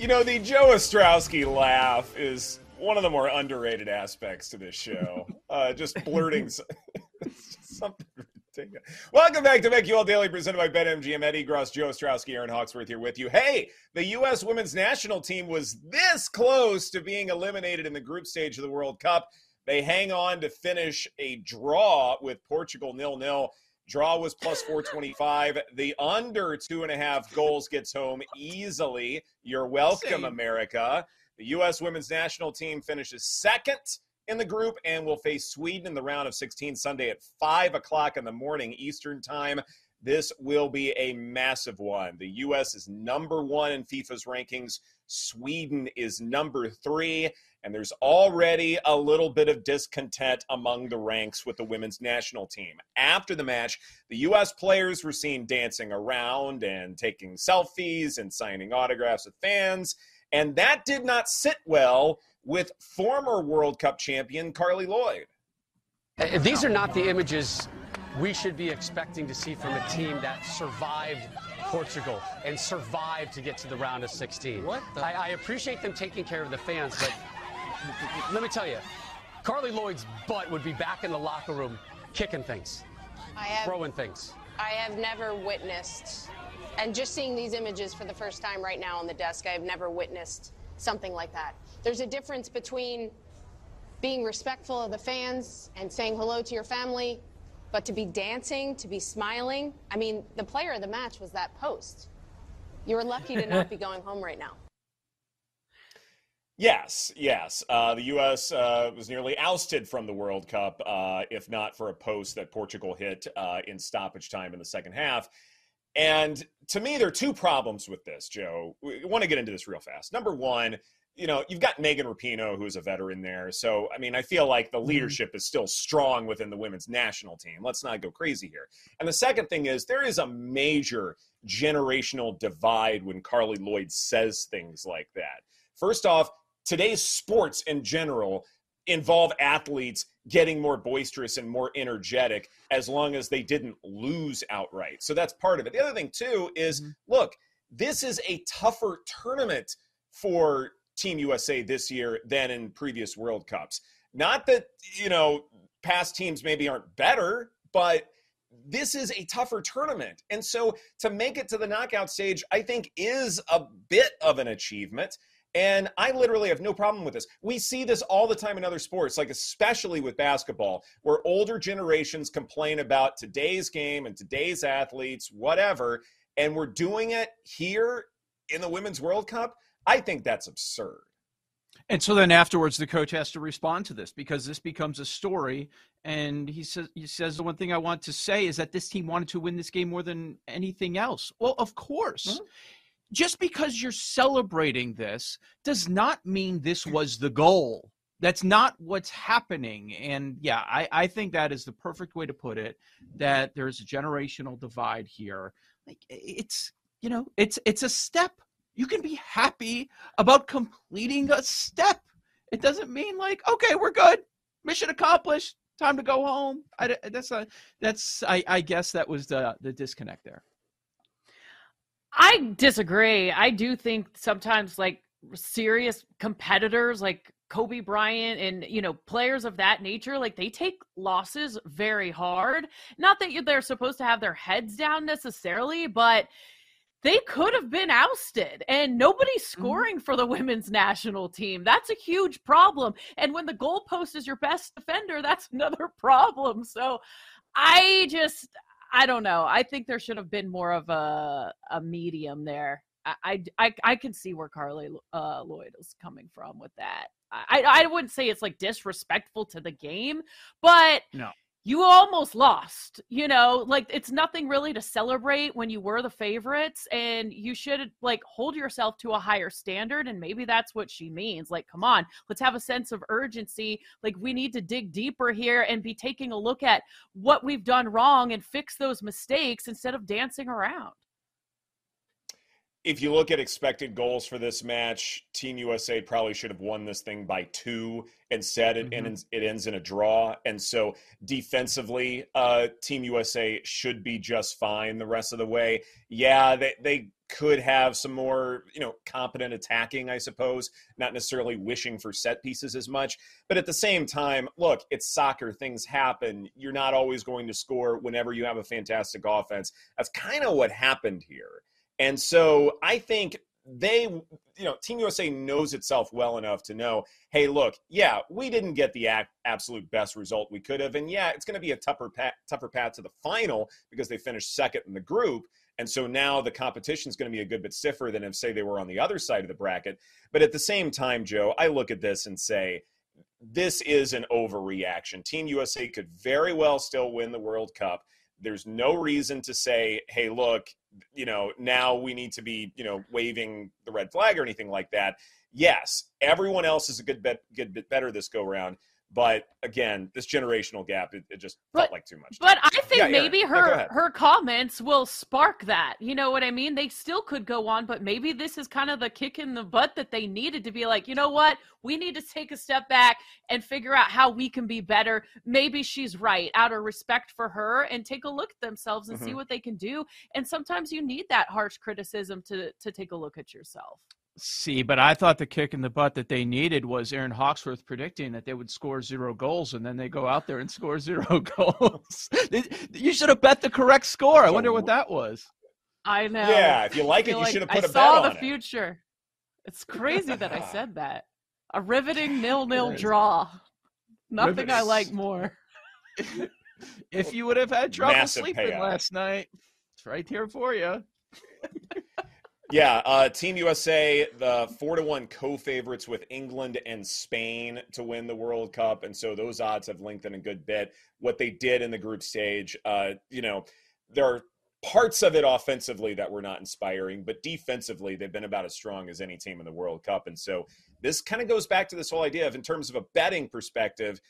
You know, the Joe Ostrowski laugh is one of the more underrated aspects to this show. Uh, just blurting something ridiculous. Welcome back to BetQL Daily, presented by BetMGM. Ed Egros, Joe Ostrowski, Erin Hawksworth here with you. Hey, the U.S. women's national team was this close to being eliminated in the group stage of the World Cup. They hang on to finish a draw with Portugal nil nil. Draw was plus 425. The under two and a half goals gets home easily. You're welcome, America. The U.S. women's national team finishes second in the group and will face Sweden in the round of 16 Sunday at 5 o'clock in the morning Eastern Time. This will be a massive one. The U.S. is number one in FIFA's rankings. Sweden is number three. And there's already a little bit of discontent among the ranks with the women's national team. After the match, the U.S. players were seen dancing around and taking selfies and signing autographs with fans. And that did not sit well with former World Cup champion Carli Lloyd. Uh, these are not the images we should be expecting to see from a team that survived Portugal and survived to get to the round of 16. What? I, I appreciate them taking care of the fans, but let me tell you, Carli Lloyd's butt would be back in the locker room kicking things, have, throwing things. I have never witnessed, and just seeing these images for the first time right now on the desk, I have never witnessed something like that. There's a difference between being respectful of the fans and saying hello to your family, but to be dancing, to be smiling. I mean, the player of the match was that post. You're lucky to not be going home right now. Yes, yes. Uh, the U.S. Uh, was nearly ousted from the World Cup, uh, if not for a post that Portugal hit uh, in stoppage time in the second half. And to me, there are two problems with this, Joe. We want to get into this real fast. Number one, you know, you've got Megan Rapinoe, who's a veteran there. So, I mean, I feel like the mm-hmm. leadership is still strong within the women's national team. Let's not go crazy here. And the second thing is, there is a major generational divide when Carli Lloyd says things like that. First off, today's sports in general involve athletes getting more boisterous and more energetic as long as they didn't lose outright. So that's part of it. The other thing, too, is mm-hmm. look, this is a tougher tournament for Team USA this year than in previous World Cups. Not that, you know, past teams maybe aren't better, but this is a tougher tournament. And so to make it to the knockout stage, I think is a bit of an achievement. And I literally have no problem with this. We see this all the time in other sports, like especially with basketball, where older generations complain about today's game and today's athletes, whatever. And we're doing it here in the Women's World Cup. I think that's absurd. And so then afterwards, the coach has to respond to this because this becomes a story. And he says, he says the one thing I want to say is that this team wanted to win this game more than anything else. Well, of course. Mm-hmm just because you're celebrating this does not mean this mm. was the goal. That's not what's happening. And yeah, I, I think that is the perfect way to put it. That there's a generational divide here. Like it's you know, it's it's a step. You can be happy about completing a step. It doesn't mean like, okay, we're good. Mission accomplished. Time to go home. I, that's a, that's I, I guess that was the the disconnect there. I disagree. I do think sometimes like serious competitors like Kobe Bryant and you know players of that nature like they take losses very hard. Not that they're supposed to have their heads down necessarily, but they could have been ousted and nobody's mm-hmm. scoring for the women's national team. That's a huge problem. And when the goalpost is your best defender, that's another problem. So I just I don't know. I think there should have been more of a a medium there. I I I can see where Carli uh, Lloyd is coming from with that. I I wouldn't say it's like disrespectful to the game, but no you almost lost you know like it's nothing really to celebrate when you were the favorites and you should like hold yourself to a higher standard and maybe that's what she means like come on let's have a sense of urgency like we need to dig deeper here and be taking a look at what we've done wrong and fix those mistakes instead of dancing around if you look at expected goals for this match, Team USA probably should have won this thing by two. Instead, it, mm-hmm. ends, it ends in a draw. And so defensively, uh, Team USA should be just fine the rest of the way. Yeah, they, they could have some more, you know, competent attacking, I suppose, not necessarily wishing for set pieces as much. But at the same time, look, it's soccer, things happen. You're not always going to score whenever you have a fantastic offense. That's kind of what happened here. And so I think they, you know, Team USA knows itself well enough to know, hey, look, yeah, we didn't get the absolute best result we could have, and yeah, it's going to be a tougher path, tougher path to the final because they finished second in the group. And so now the competition is going to be a good bit stiffer than if, say, they were on the other side of the bracket. But at the same time, Joe, I look at this and say, this is an overreaction. Team USA could very well still win the World Cup. There's no reason to say, hey, look, you know, now we need to be, you know, waving the red flag or anything like that. Yes, everyone else is a good good bit better this go round. But again, this generational gap, it, it just but, felt like too much. But I think yeah, maybe her yeah, her comments will spark that. You know what I mean? They still could go on, but maybe this is kind of the kick in the butt that they needed to be like, you know what? We need to take a step back and figure out how we can be better. Maybe she's right out of respect for her and take a look at themselves and mm-hmm. see what they can do. And sometimes you need that harsh criticism to to take a look at yourself. See, but I thought the kick in the butt that they needed was Erin Hawksworth predicting that they would score zero goals, and then they go out there and score zero goals. you should have bet the correct score. I wonder what that was. I know. Yeah, if you like it, you like should have put I a bet on it. I saw the future. It's crazy that I said that. A riveting nil-nil draw. Nothing Rivets. I like more. if you would have had trouble Massive sleeping payout. last night, it's right here for you. Yeah, uh, Team USA, the four to one co-favorites with England and Spain to win the World Cup, and so those odds have lengthened a good bit. What they did in the group stage, uh, you know, there are parts of it offensively that were not inspiring, but defensively they've been about as strong as any team in the World Cup, and so this kind of goes back to this whole idea of, in terms of a betting perspective,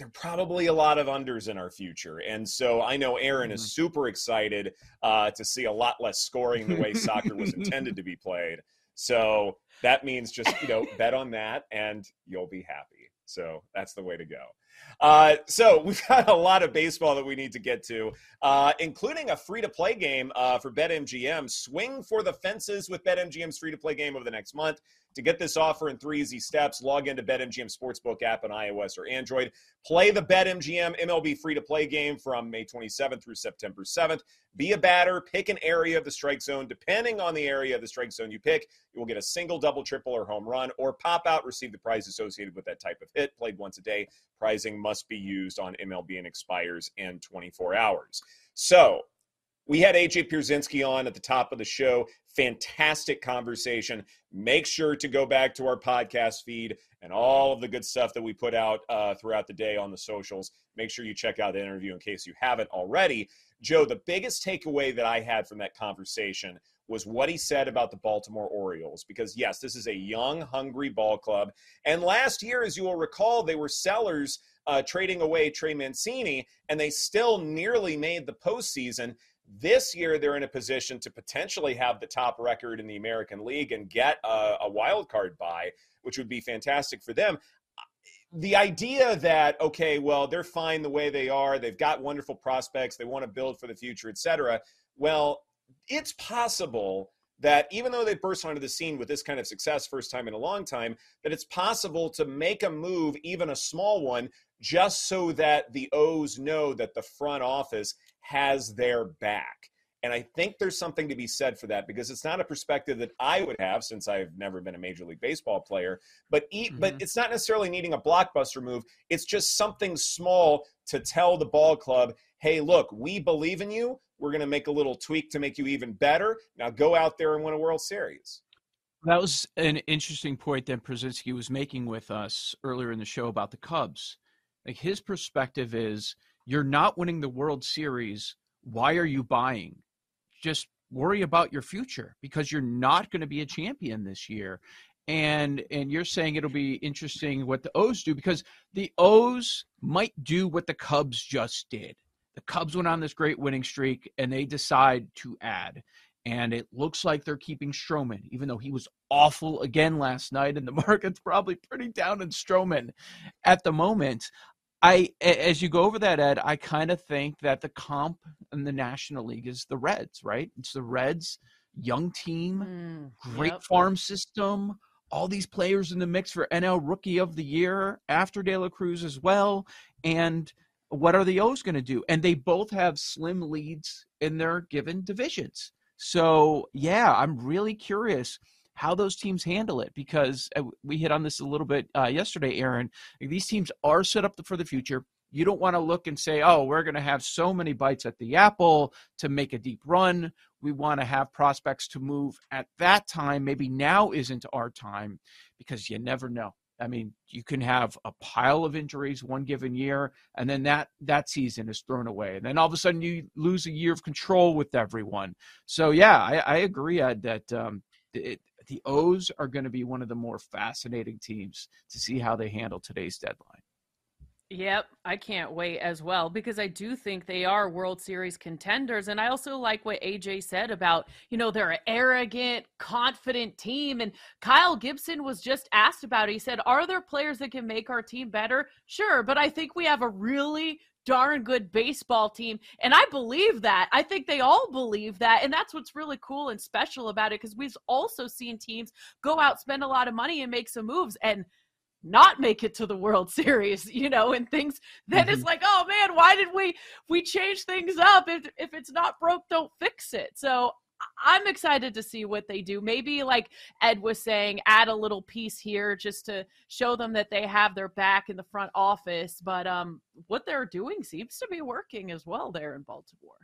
there are probably a lot of unders in our future. And so I know Erin is mm-hmm. super excited uh, to see a lot less scoring the way soccer was intended to be played. So that means just, you know, bet on that and you'll be happy. So that's the way to go. Uh, so we've got a lot of baseball that we need to get to, uh, including a free to play game uh, for BetMGM. Swing for the fences with BetMGM's free to play game over the next month. To get this offer in three easy steps, log into BetMGM Sportsbook app on iOS or Android. Play the BetMGM MLB free to play game from May 27th through September 7th. Be a batter, pick an area of the strike zone. Depending on the area of the strike zone you pick, you will get a single, double, triple, or home run, or pop out, receive the prize associated with that type of hit. Played once a day. Prizing must be used on MLB and expires in 24 hours. So, we had AJ Pierzynski on at the top of the show. Fantastic conversation. Make sure to go back to our podcast feed and all of the good stuff that we put out uh, throughout the day on the socials. Make sure you check out the interview in case you haven't already. Joe, the biggest takeaway that I had from that conversation was what he said about the Baltimore Orioles. Because, yes, this is a young, hungry ball club. And last year, as you will recall, they were sellers uh, trading away Trey Mancini, and they still nearly made the postseason. This year, they're in a position to potentially have the top record in the American League and get a, a wild card bye, which would be fantastic for them. The idea that okay, well, they're fine the way they are, they've got wonderful prospects, they want to build for the future, etc. Well, it's possible that even though they burst onto the scene with this kind of success first time in a long time that it's possible to make a move even a small one just so that the o's know that the front office has their back. And I think there's something to be said for that because it's not a perspective that I would have since I've never been a major league baseball player. But e- mm-hmm. but it's not necessarily needing a blockbuster move. It's just something small to tell the ball club, "Hey, look, we believe in you. We're going to make a little tweak to make you even better. Now go out there and win a World Series." That was an interesting point that Pierzynski was making with us earlier in the show about the Cubs. Like his perspective is you're not winning the World Series. Why are you buying? Just worry about your future because you're not going to be a champion this year. And and you're saying it'll be interesting what the O's do because the O's might do what the Cubs just did. The Cubs went on this great winning streak and they decide to add. And it looks like they're keeping Stroman, even though he was awful again last night, and the market's probably pretty down in Stroman at the moment. I as you go over that, Ed, I kind of think that the comp in the National League is the Reds, right? It's the Reds young team, Mm, great yep. farm system, all these players in the mix for NL Rookie of the Year after De La Cruz as well. And what are the O's going to do? And they both have slim leads in their given divisions. So, yeah, I'm really curious how those teams handle it because uh, we hit on this a little bit uh, yesterday, Erin. These teams are set up for the future. You don't want to look and say, oh, we're going to have so many bites at the apple to make a deep run. We want to have prospects to move at that time. Maybe now isn't our time because you never know. I mean, you can have a pile of injuries one given year, and then that that season is thrown away, and then all of a sudden you lose a year of control with everyone. So yeah, I, I agree Ed, that um, it, the O's are going to be one of the more fascinating teams to see how they handle today's deadline. Yep, I can't wait as well because I do think they are World Series contenders. And I also like what AJ said about, you know, they're an arrogant, confident team. And Kyle Gibson was just asked about it. He said, Are there players that can make our team better? Sure, but I think we have a really darn good baseball team. And I believe that. I think they all believe that. And that's what's really cool and special about it because we've also seen teams go out, spend a lot of money, and make some moves. And not make it to the World Series, you know, and things then Mhm. it's like, oh man, why did we we change things up? If if it's not broke, don't fix it. So I'm excited to see what they do. Maybe like Ed was saying, add a little piece here just to show them that they have their back in the front office. But um what they're doing seems to be working as well there in Baltimore.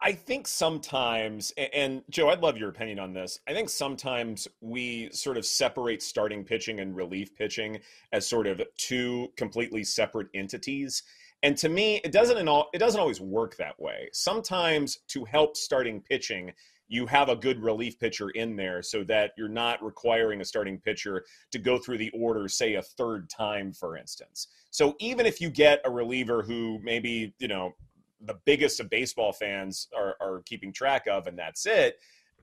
I think sometimes, and Joe, I'd love your opinion on this. I think sometimes we sort of separate starting pitching and relief pitching as sort of two completely separate entities. And to me, it doesn't in all, it doesn't always work that way. Sometimes to help starting pitching, you have a good relief pitcher in there so that you're not requiring a starting pitcher to go through the order, say a third time, for instance. So even if you get a reliever who maybe, you know, the biggest of baseball fans are, are keeping track of, and that's it,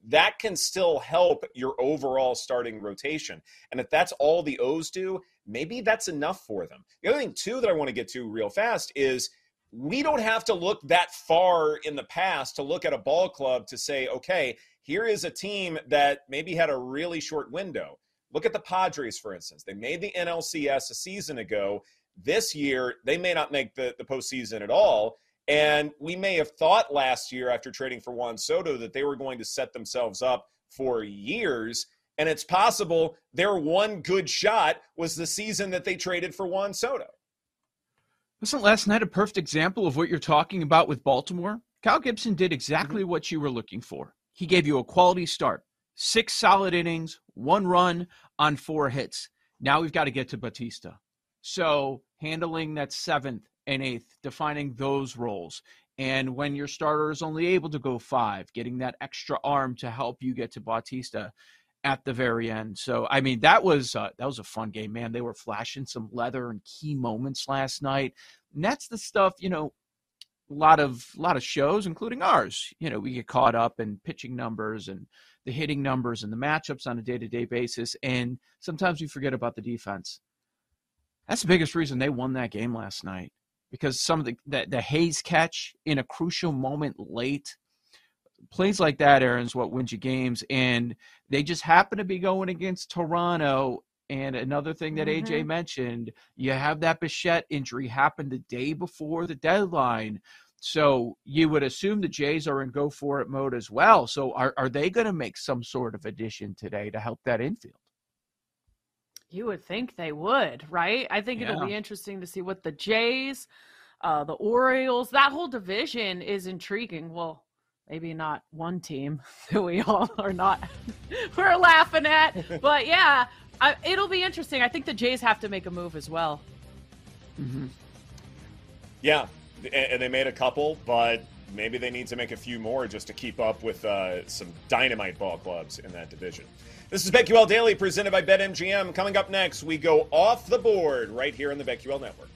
that can still help your overall starting rotation. And if that's all the O's do, maybe that's enough for them. The other thing, too, that I want to get to real fast is we don't have to look that far in the past to look at a ball club to say, okay, here is a team that maybe had a really short window. Look at the Padres, for instance. They made the NLCS a season ago. This year, they may not make the, the postseason at all. And we may have thought last year after trading for Juan Soto that they were going to set themselves up for years. And it's possible their one good shot was the season that they traded for Juan Soto. Wasn't last night a perfect example of what you're talking about with Baltimore? Kyle Gibson did exactly mm-hmm. what you were looking for. He gave you a quality start, six solid innings, one run on four hits. Now we've got to get to Bautista. So handling that seventh and eighth, defining those roles. And when your starter is only able to go five, getting that extra arm to help you get to Bautista at the very end. So I mean that was uh, that was a fun game, man. They were flashing some leather and key moments last night. And that's the stuff, you know, a lot of a lot of shows, including ours. You know, we get caught up in pitching numbers and the hitting numbers and the matchups on a day-to-day basis, and sometimes we forget about the defense. That's the biggest reason they won that game last night because some of the the, the Hays catch in a crucial moment late plays like that, Erin, is what wins you games. And they just happen to be going against Toronto. And another thing that AJ Mhm. mentioned, you have that Bichette injury happen the day before the deadline. So you would assume the Jays are in go for it mode as well. So are, are they going to make some sort of addition today to help that infield? You would think they would, right? I think it'll be interesting to see what the Jays, uh, the Orioles, that whole division is intriguing. Well, maybe not one team that we all are not we're laughing at, but yeah, I, it'll be interesting. I think the Jays have to make a move as well. Mm-hmm. Yeah, and, and they made a couple, but maybe they need to make a few more just to keep up with uh, some dynamite ball clubs in that division. This is BetQL Daily presented by BetMGM. Coming up next, we go off the board right here on the BetQL Network.